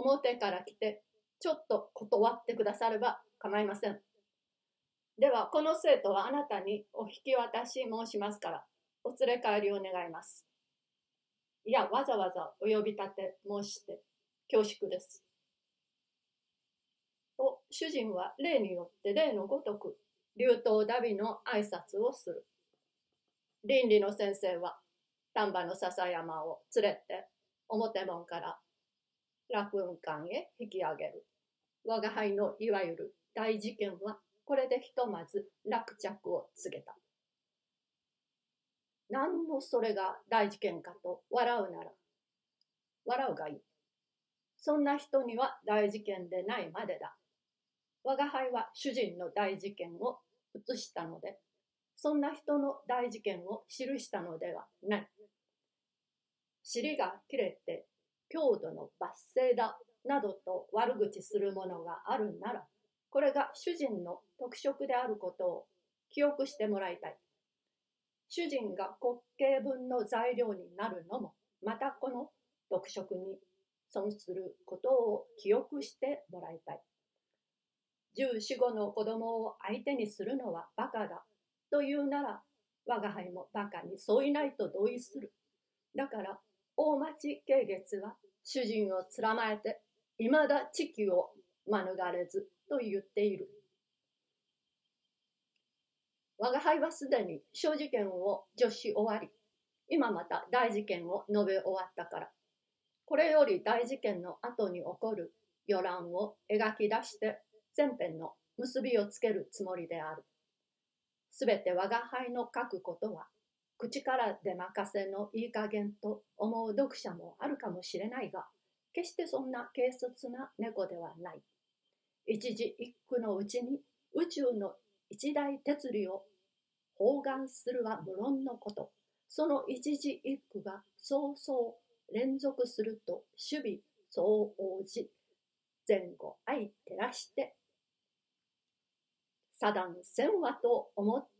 表から来て、ちょっと断ってくだされば構いません。では、この生徒はあなたにお引き渡し申しますから、お連れ帰りを願います。いや、わざわざお呼び立て申して恐縮です。と、主人は例によって例のごとく、流頭ダビの挨拶をする。倫理の先生は、丹波の笹山を連れて、表門から楽雲館へ引き上げる。我が輩のいわゆる大事件はこれでひとまず落着を告げた。何のそれが大事件かと笑うなら、笑うがいい。そんな人には大事件でないまでだ。我が輩は主人の大事件を写したので、そんな人の大事件を記したのではない。尻が切れて強度の抜声だなどと悪口するものがあるなら、これが主人の特色であることを記憶してもらいたい。主人が滑稽文の材料になるのも、またこの特色に損することを記憶してもらいたい。十四五の子供を相手にするのはバカだというなら、我が輩もバカにそういないと同意する。だから、大町慶月は主人をつらまえて、いまだ地球を免れずと言っている。我が輩はすでに小事件を助し終わり、今また大事件を述べ終わったから、これより大事件の後に起こる予覧を描き出して前編の結びをつけるつもりである。すべて我が輩の書くことは、口から出任せのいい加減と思う読者もあるかもしれないが、決してそんな軽率な猫ではない。一字一句のうちに宇宙の一大哲理を包含するは無論のこと。その一字一句がそうそう連続すると守備相応じ前後相照らして左段千話と思って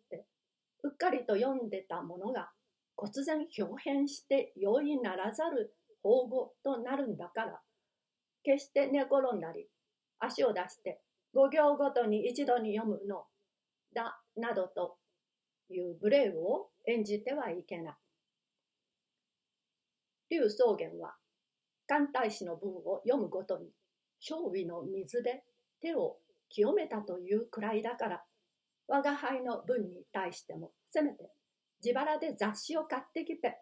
うっかりと読んでたものが忽然表変して容易ならざる法語となるんだから決して寝転んだり足を出して5行ごとに一度に読むのだなどという無礼を演じてはいけない。劉宗元は漢大使の文を読むごとに勝利の水で手を清めたというくらいだから我が輩の文に対してもせめて自腹で雑誌を買ってきて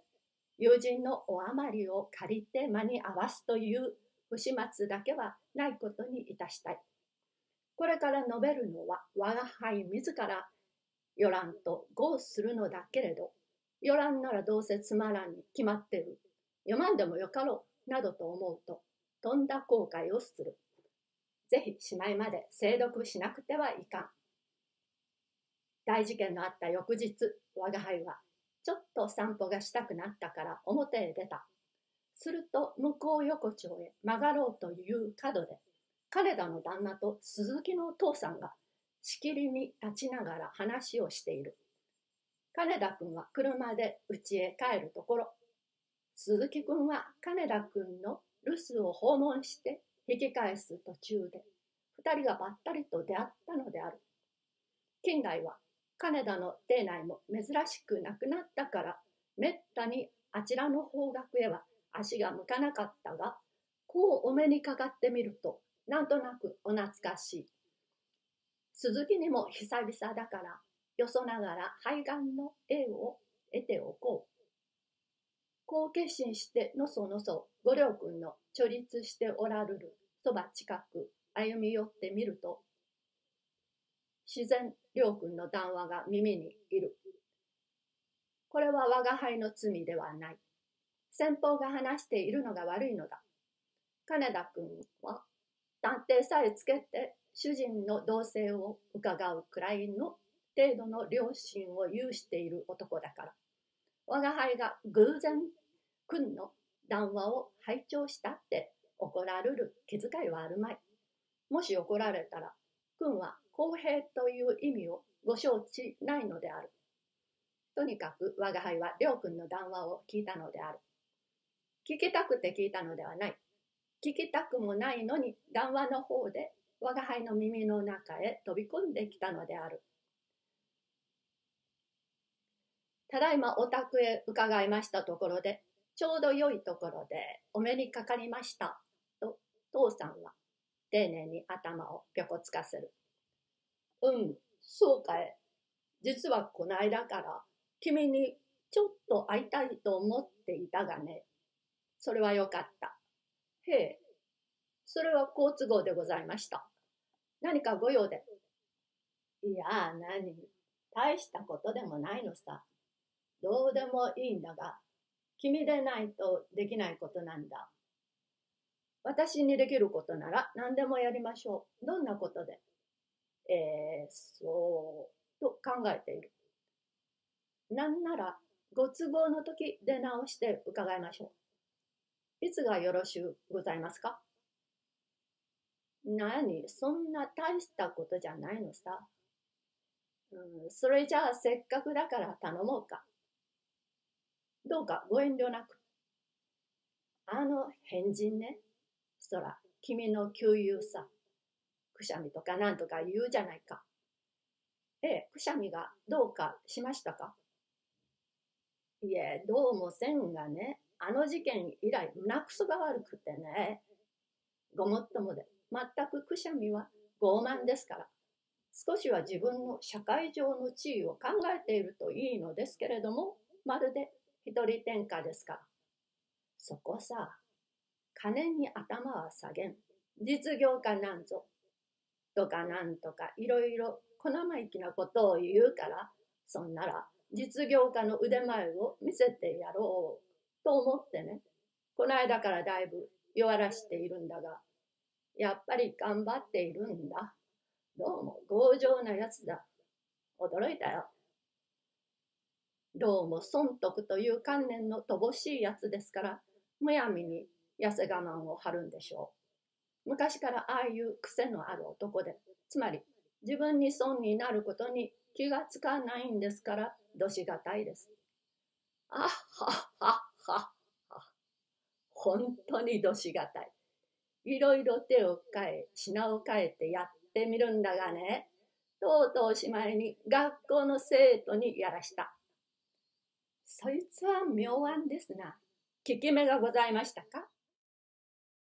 友人のお余りを借りて間に合わすという不始末だけはないことにいたしたい。これから述べるのは我が輩自らよらんと合するのだけれど、よらんならどうせつまらんに決まってる。読まんでもよかろう、などと思うと、とんだ後悔をする。ぜひしまいまで精読しなくてはいかん。大事件のあった翌日、我が輩は、ちょっと散歩がしたくなったから表へ出た。すると向こう横丁へ曲がろうという角で、金田の旦那と鈴木のお父さんがしきりに立ちながら話をしている。金田君は車で家へ帰るところ、鈴木君は金田君の留守を訪問して引き返す途中で、二人がばったりと出会ったのである。近代は金田の邸内も珍しくなくなったから、めったにあちらの方角へは足が向かなかったが、こうお目にかかってみると、なんとなくお懐かしい。鈴木にも久々だから、よそながら肺がんの絵を得ておこう。こう決心してのそのそ五両君の貯立しておらるるそば近く歩み寄ってみると、自然両君の談話が耳にいる。これは我が輩の罪ではない。先方が話しているのが悪いのだ。金田君は探偵さえつけて主人の同棲を伺うくらいの程度の良心を有している男だから。我が輩が偶然君の談話を拝聴したって怒られる気遣いはあるまい。もし怒られたら、君は公平という意味をご承知ないのである。とにかく我が輩は良君の談話を聞いたのである。聞きたくて聞いたのではない。聞きたくもないのに談話の方で我が輩の耳の中へ飛び込んできたのである。ただいまお宅へ伺いましたところで、ちょうど良いところでお目にかかりました。と、父さんは丁寧に頭をぴょこつかせる。うん、そうかい。実はこの間から君にちょっと会いたいと思っていたがね。それはよかった。へえ、それは好都合でございました。何かご用で？いや、何、大したことでもないのさ。どうでもいいんだが、君でないとできないことなんだ。私にできることなら何でもやりましょう。どんなことで？そう、と考えている。なんなら、ご都合の時出直して伺いましょう。いつがよろしゅうございますか？何？そんな大したことじゃないのさ。うん、それじゃあせっかくだから頼もうか。どうかご遠慮なく。あの変人ね。そら、君の旧友さ。くしゃみとかなんとか言うじゃないか。え、くしゃみがどうかしましたか？いえ、どうもせんがね、あの事件以来、胸くそが悪くてね。ごもっともで、全くくしゃみは傲慢ですから。少しは自分の社会上の地位を考えているといいのですけれども、まるで一人天下ですから。そこさ、金に頭は下げん。実業家なんぞ。とかなんとかいろいろ小生意気なことを言うから、そんなら実業家の腕前を見せてやろうと思ってね、この間からだいぶ弱らしているんだが、やっぱり頑張っているんだ。どうも強情なやつだ。驚いたよ。どうも損得という観念の乏しいやつですから、むやみに痩せ我慢を張るんでしょう。昔からああいう癖のある男で、つまり自分に損になることに気がつかないんですから、どしがたいです。あっはっはっはっ本当にどしがたい。いろいろ手を変え、品を変えてやってみるんだがね、とうとうおしまいに学校の生徒にやらした。そいつは妙案ですな。効き目がございましたか？